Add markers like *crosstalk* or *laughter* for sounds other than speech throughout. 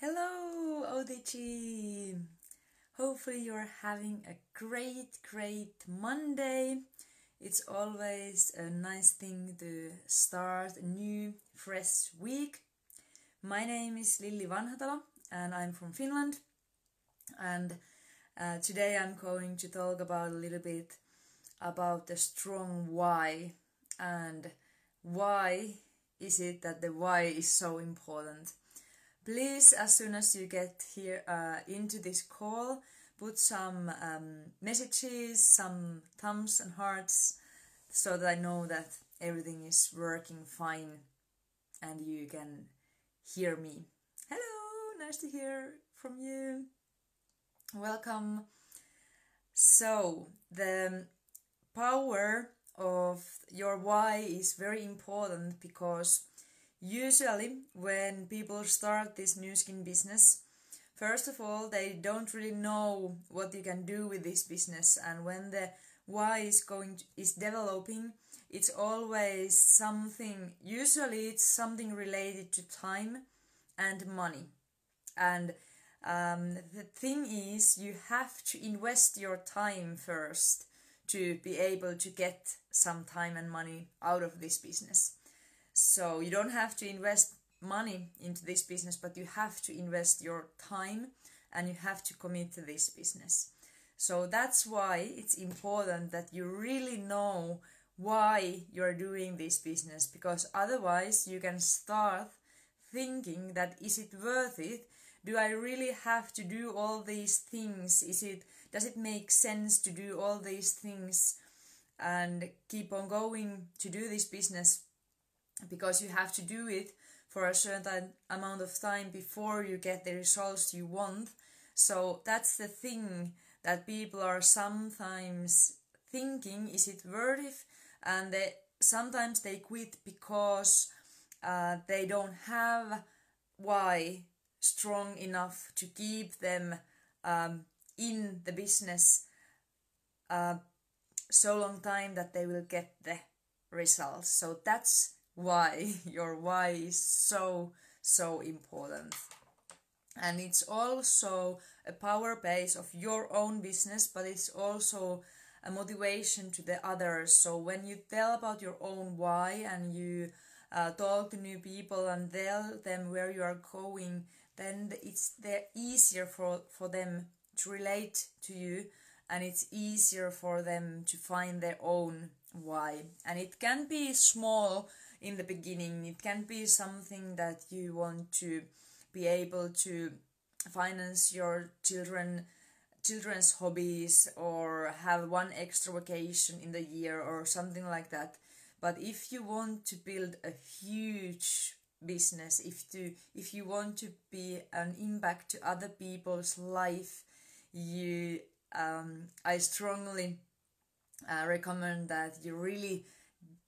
Hello, OTG! Hopefully, you're having a great, great Monday. It's always a nice thing to start a new, fresh week. My name is Lilli Vanhatalo and I'm from Finland. And uh, today I'm going to talk about a little bit about the strong why and why is it that the why is so important please as soon as you get here uh, into this call put some um, messages some thumbs and hearts so that i know that everything is working fine and you can hear me. Hello nice to hear from you. Welcome. So the power of your why is very important because Usually, when people start this Nu Skin business, first of all, they don't really know what you can do with this business, and when the why is going to, is developing, it's always something. Usually, it's something related to time and money, and um, the thing is, you have to invest your time first to be able to get some time and money out of this business. So you don't have to invest money into this business, but you have to invest your time and you have to commit to this business. So that's why it's important that you really know why you're doing this business because otherwise you can start thinking that is it worth it? Do I really have to do all these things? Is it does it make sense to do all these things and keep on going to do this business because you have to do it for a certain amount of time before you get the results you want. So that's the thing that people are sometimes thinking is it worth it? And they, sometimes they quit because uh, they don't have why strong enough to keep them um, in the business uh, so long time that they will get the results. So that's why *laughs* your why is so so important. And it's also a power base of your own business but it's also a motivation to the others. So when you tell about your own why and you uh, talk to new people and tell them where you are going then it's they're easier for, for them to relate to you and it's easier for them to find their own why. And it can be small in the beginning. It can be something that you want to be able to finance your children children's hobbies or have one extra vacation in the year or something like that. But if you want to build a huge business, if to if you want to be an impact to other people's life, you um, I strongly uh, recommend that you really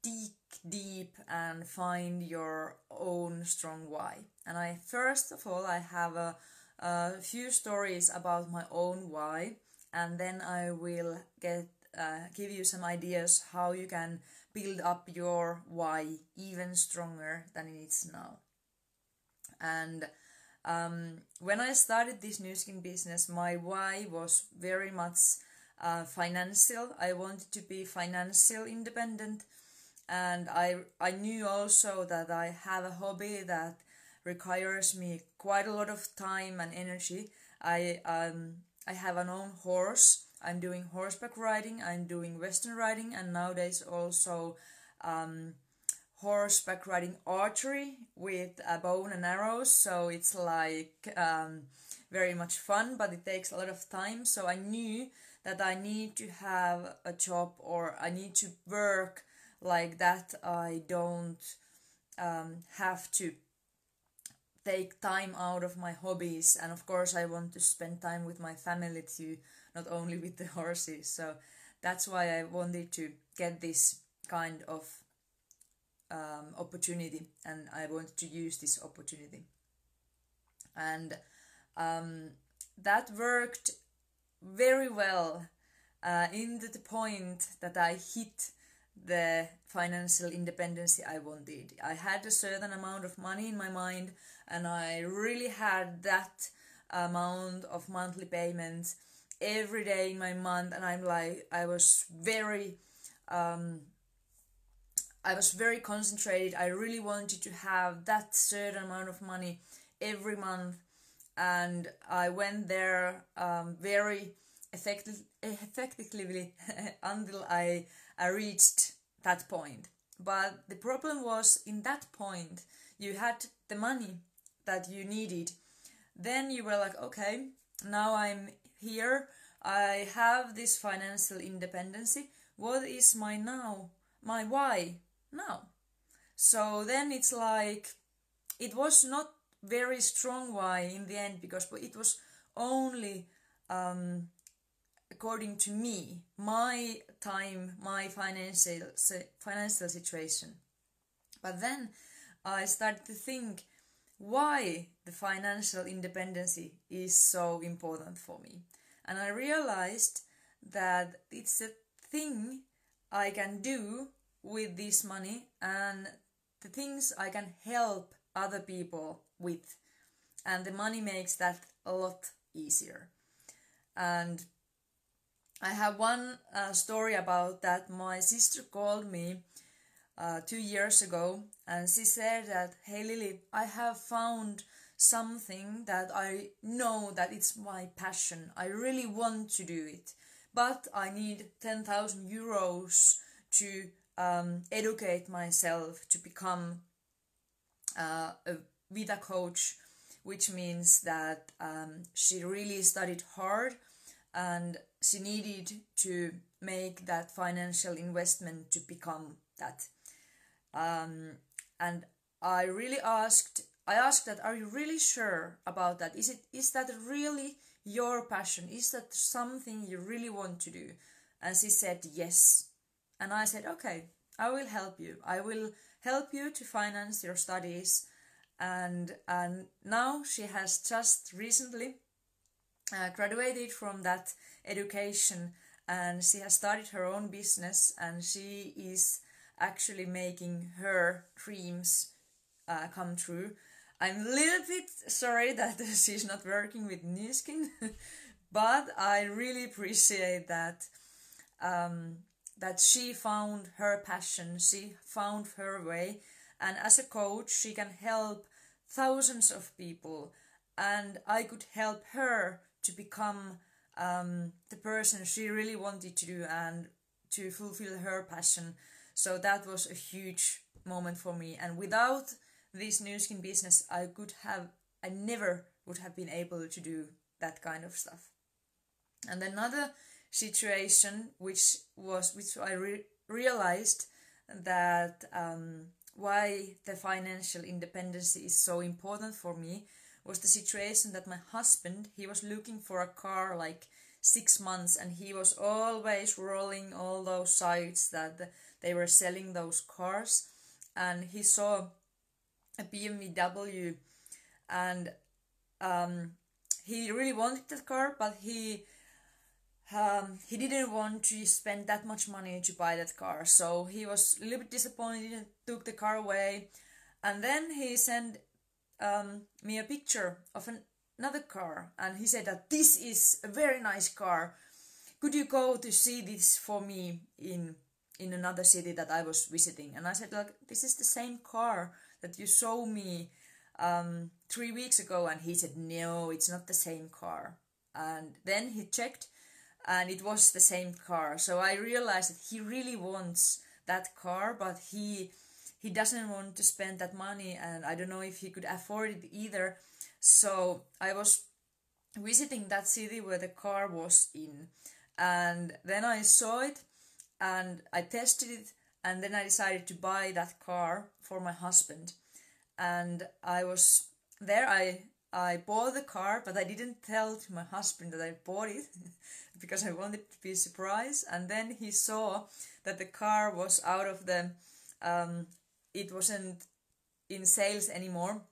dig deep and find your own strong why. And I first of all I have a, a few stories about my own why, and then I will get uh, give you some ideas how you can build up your why even stronger than it is now. And um, when I started this Nu Skin business, my why was very much uh, financial. I wanted to be financial independent and I I knew also that I have a hobby that requires me quite a lot of time and energy. I um I have an own horse. I'm doing horseback riding. I'm doing western riding, and nowadays also um, horseback riding archery with a bow and arrows. So it's like um, very much fun, but it takes a lot of time. So I knew that I need to have a job or I need to work like that I don't um, have to take time out of my hobbies. And of course I want to spend time with my family too not only with the horses. So that's why I wanted to get this kind of um, opportunity and I wanted to use this opportunity. And um, that worked very well uh, in the point that I hit the financial independence I wanted. I had a certain amount of money in my mind, and I really had that amount of monthly payments every day in my month, and I'm like, I was very. Um, I was very concentrated. I really wanted to have that certain amount of money every month, and I went there um, very effective, effectively *laughs* until I, I reached that point. But the problem was in that point, you had the money that you needed. Then you were like, okay, now I'm here. I have this financial independency. What is my now? My why now? So then it's like, it was not very strong why in the end because it was only um, according to me, my time, my financial financial situation. But then I started to think why the financial independence is so important for me. And I realized that it's a thing I can do with this money and the things I can help other people with. And the money makes that a lot easier. And I have one uh, story about that. My sister called me uh, two years ago and she said that, Hey Lilli, I have found something that I know that it's my passion. I really want to do it, but I need 10,000 euros to um, educate myself to become uh, a Vita coach, which means that um, she really studied hard and she needed to make that financial investment to become that. Um, and I really asked, I asked that, are you really sure about that? Is it, is that really your passion? Is that something you really want to do? And she said yes. And I said, okay, I will help you. I will help you to finance your studies. And, and now she has just recently uh, graduated from that education and she has started her own business and she is actually making her dreams uh, come true. I'm a little bit sorry *laughs* that she's not working with Nu Skin, *laughs* but I really appreciate that um, that she found her passion, she found her way, and as a coach, she can help thousands of people, and I could help her to become um, the person she really wanted to do and to fulfill her passion. So that was a huge moment for me. And without this Nu Skin business, I could have, I never would have been able to do that kind of stuff. And another situation, which was, which I re- realized that um, why the financial independence is so important for me was the situation that my husband he was looking for a car like six months and he was always rolling all those sites that they were selling those cars and he saw a BMW and um, he really wanted that car but he um, he didn't want to spend that much money to buy that car. So he was a little bit disappointed took the car away and then he sent um, me a picture of an, another car and he said that this is a very nice car. Could you go to see this for me in in another city that I was visiting? And I said, like, this is the same car that you showed me um, three weeks ago. And he said, no, it's not the same car. And then he checked and it was the same car. So I realized that he really wants that car, but he he doesn't want to spend that money and I don't know if he could afford it either. So I was visiting that city where the car was in and then I saw it and I tested it and then I decided to buy that car for my husband and I was there I I bought the car but I didn't tell to my husband that I bought it *laughs* because I wanted to be surprised and then he saw that the car was out of the um, it wasn't in sales anymore.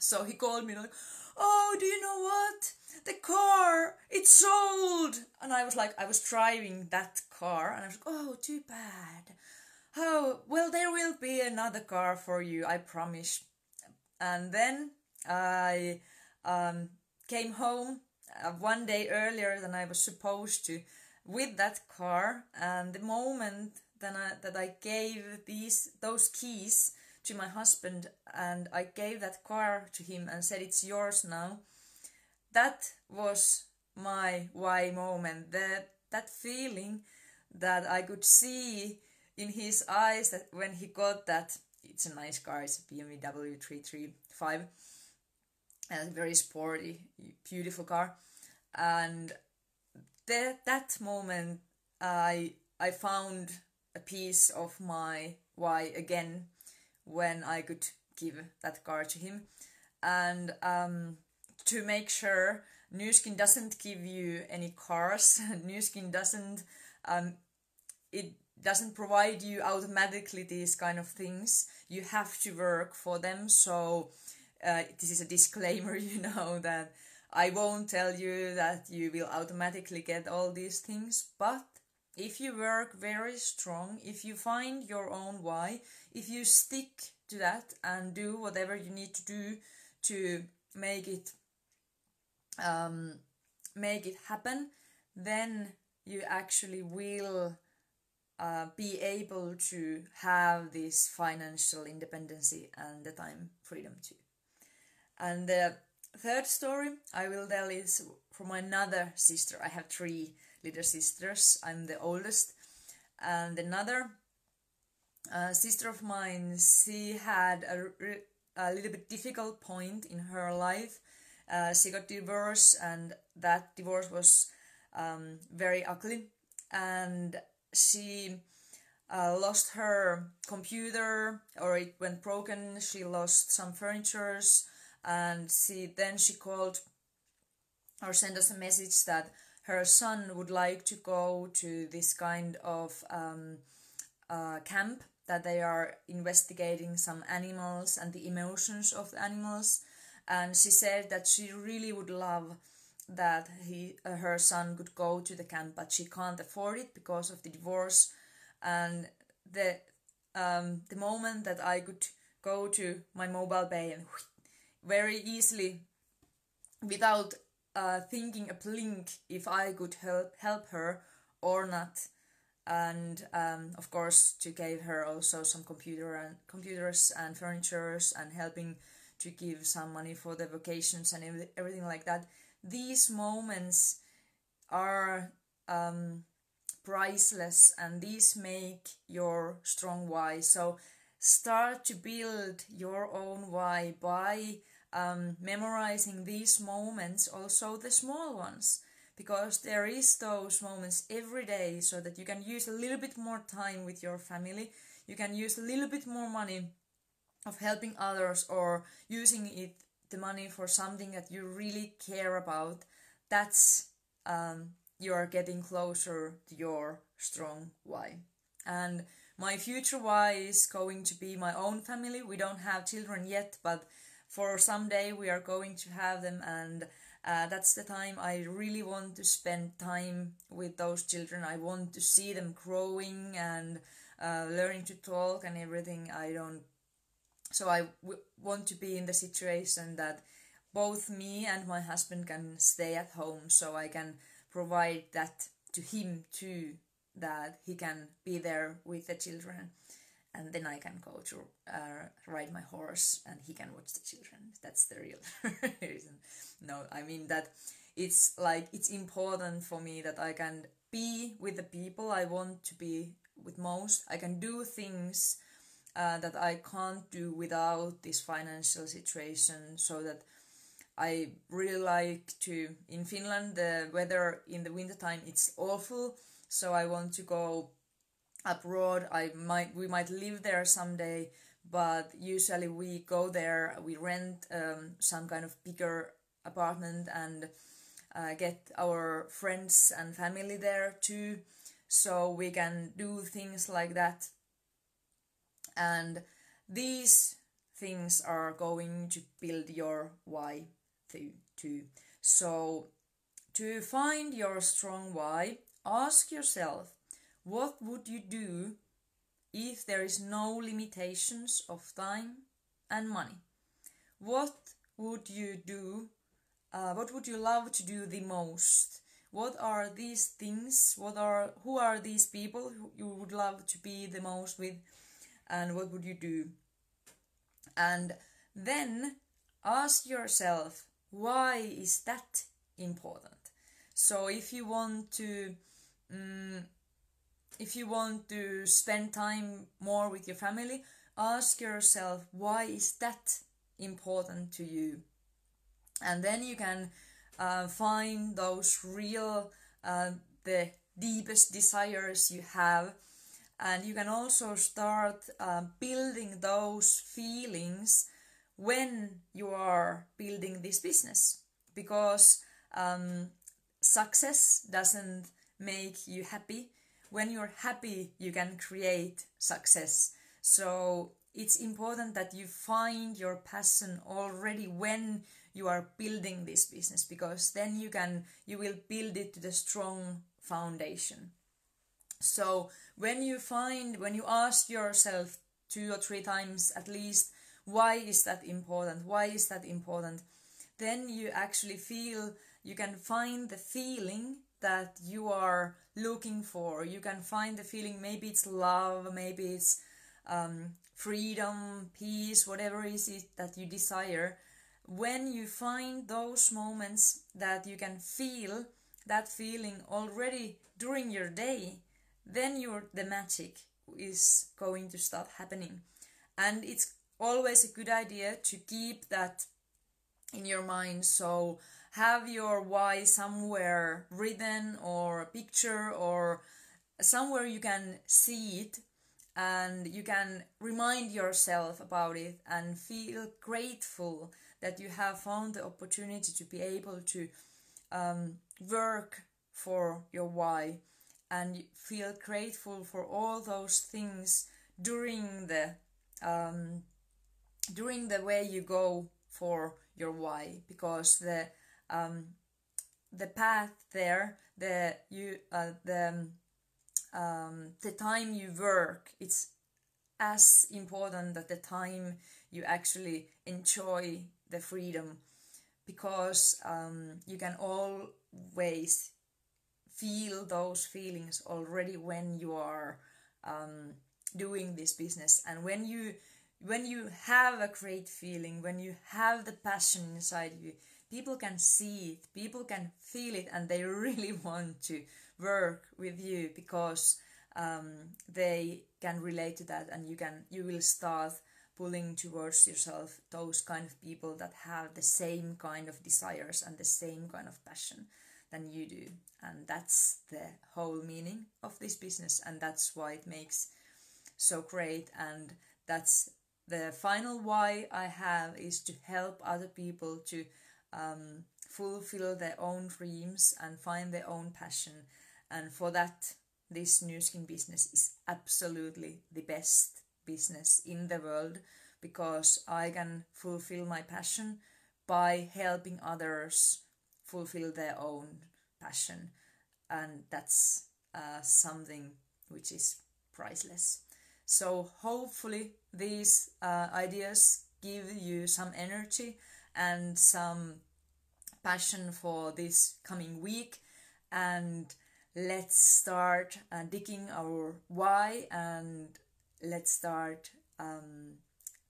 So he called me like, "Oh, do you know what? The car it's sold." And I was like, I was driving that car, and I was like, "Oh, too bad." oh well there will be another car for you i promise and then i um, came home uh, one day earlier than i was supposed to with that car and the moment that I, that I gave these those keys to my husband and I gave that car to him and said it's yours now that was my why moment. That that feeling that I could see in his eyes that when he got that it's a nice car it's a BMW 335 and very sporty beautiful car and that that moment I I found a piece of my why again when I could give that car to him. And um, to make sure Nu Skin doesn't give you any cars *laughs* Nu Skin doesn't um, it doesn't provide you automatically these kind of things. You have to work for them. So uh, this is a disclaimer *laughs* you know that i won't tell you that you will automatically get all these things but if you work very strong if you find your own why if you stick to that and do whatever you need to do to make it um, make it happen then you actually will uh, be able to have this financial independency and the time freedom too. And the third story I will tell is from another sister. I have three little sisters. I'm the oldest, and another uh, sister of mine. She had a, a little bit difficult point in her life. Uh, she got divorced, and that divorce was um, very ugly. And she uh, lost her computer or it went broken she lost some furnitures and she then she called or sent us a message that her son would like to go to this kind of um, uh, camp that they are investigating some animals and the emotions of the animals. And she said that she really would love that he uh, her son could go to the camp but she can't afford it because of the divorce. And the um, the moment that I could go to my MobilePay and very easily without uh, thinking a blink if I could help help her or not and um, of course to give her also some computer and computers and furnitures and helping to give some money for the vacations and everything like that these moments are um, priceless and these make your strong why. So start to build your own why by um, memorizing these moments, also the small ones, because there is those moments every day so that you can use a little bit more time with your family. You can use a little bit more money of helping others or using it the money for something that you really care about, that's um, you are getting closer to your strong why. And my future why is going to be my own family. We don't have children yet, but for someday we are going to have them, and uh, that's the time I really want to spend time with those children. I want to see them growing and uh, learning to talk and everything. I don't so I w- want to be in the situation that both me and my husband can stay at home so I can provide that to him too that he can be there with the children and then I can go to uh, ride my horse and he can watch the children. That's the real *laughs* reason. No, I mean that it's like it's important for me that I can be with the people I want to be with most. I can do things uh, that I can't do without this financial situation so that I really like to in Finland the weather in the wintertime it's awful so I want to go abroad. I might we might live there someday but usually we go there we rent um, some kind of bigger apartment and uh, get our friends and family there too. So we can do things like that. And these things are going to build your why too. So, to find your strong why, ask yourself what would you do if there is no limitations of time and money, what would you do? Uh, what would you love to do the most? What are these things? What are who are these people who you would love to be the most with, and what would you do? And then ask yourself why is that important. So if you want to um, if you want to spend time more with your family, ask yourself why is that important to you? And then you can uh, find those real, uh, the deepest desires you have. And you can also start uh, building those feelings when you are building this business. Because um, success doesn't make you happy when you're happy, you can create success. So it's important that you find your passion already when you are building this business because then you can you will build it to the strong foundation. So when you find when you ask yourself two or three times at least why is that important? Why is that important? Then you actually feel you can find the feeling that you are looking for. You can find the feeling, maybe it's love, maybe it's um, freedom, peace, whatever is it that you desire. When you find those moments that you can feel that feeling already during your day, then your the magic is going to start happening. And it's always a good idea to keep that in your mind so have your why somewhere written or a picture or somewhere you can see it and you can remind yourself about it and feel grateful that you have found the opportunity to be able to um, work for your why and feel grateful for all those things during the um, during the way you go for your why because the um, the path there, the you uh, the um, the time you work, it's as important that the time you actually enjoy the freedom because um, you can always feel those feelings already when you are um, doing this business. And when you when you have a great feeling when you have the passion inside you people can see it, people can feel it, and they *laughs* really want to work with you because um, they can relate to that, and you can you will start pulling towards yourself those kind of people that have the same kind of desires and the same kind of passion than you do. And that's the whole meaning of this business and that's why it makes so great. And that's the final why i have is to help other people to um, fulfill their own dreams and find their own passion. And for that, this Nu Skin business is absolutely the best business in the world because I can fulfill my passion by helping others fulfill their own passion. And that's uh, something which is priceless. So, hopefully, these uh, ideas give you some energy and some passion for this coming week. And let's start uh, digging our why and let's start um,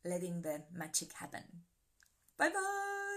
letting the magic happen. Bye bye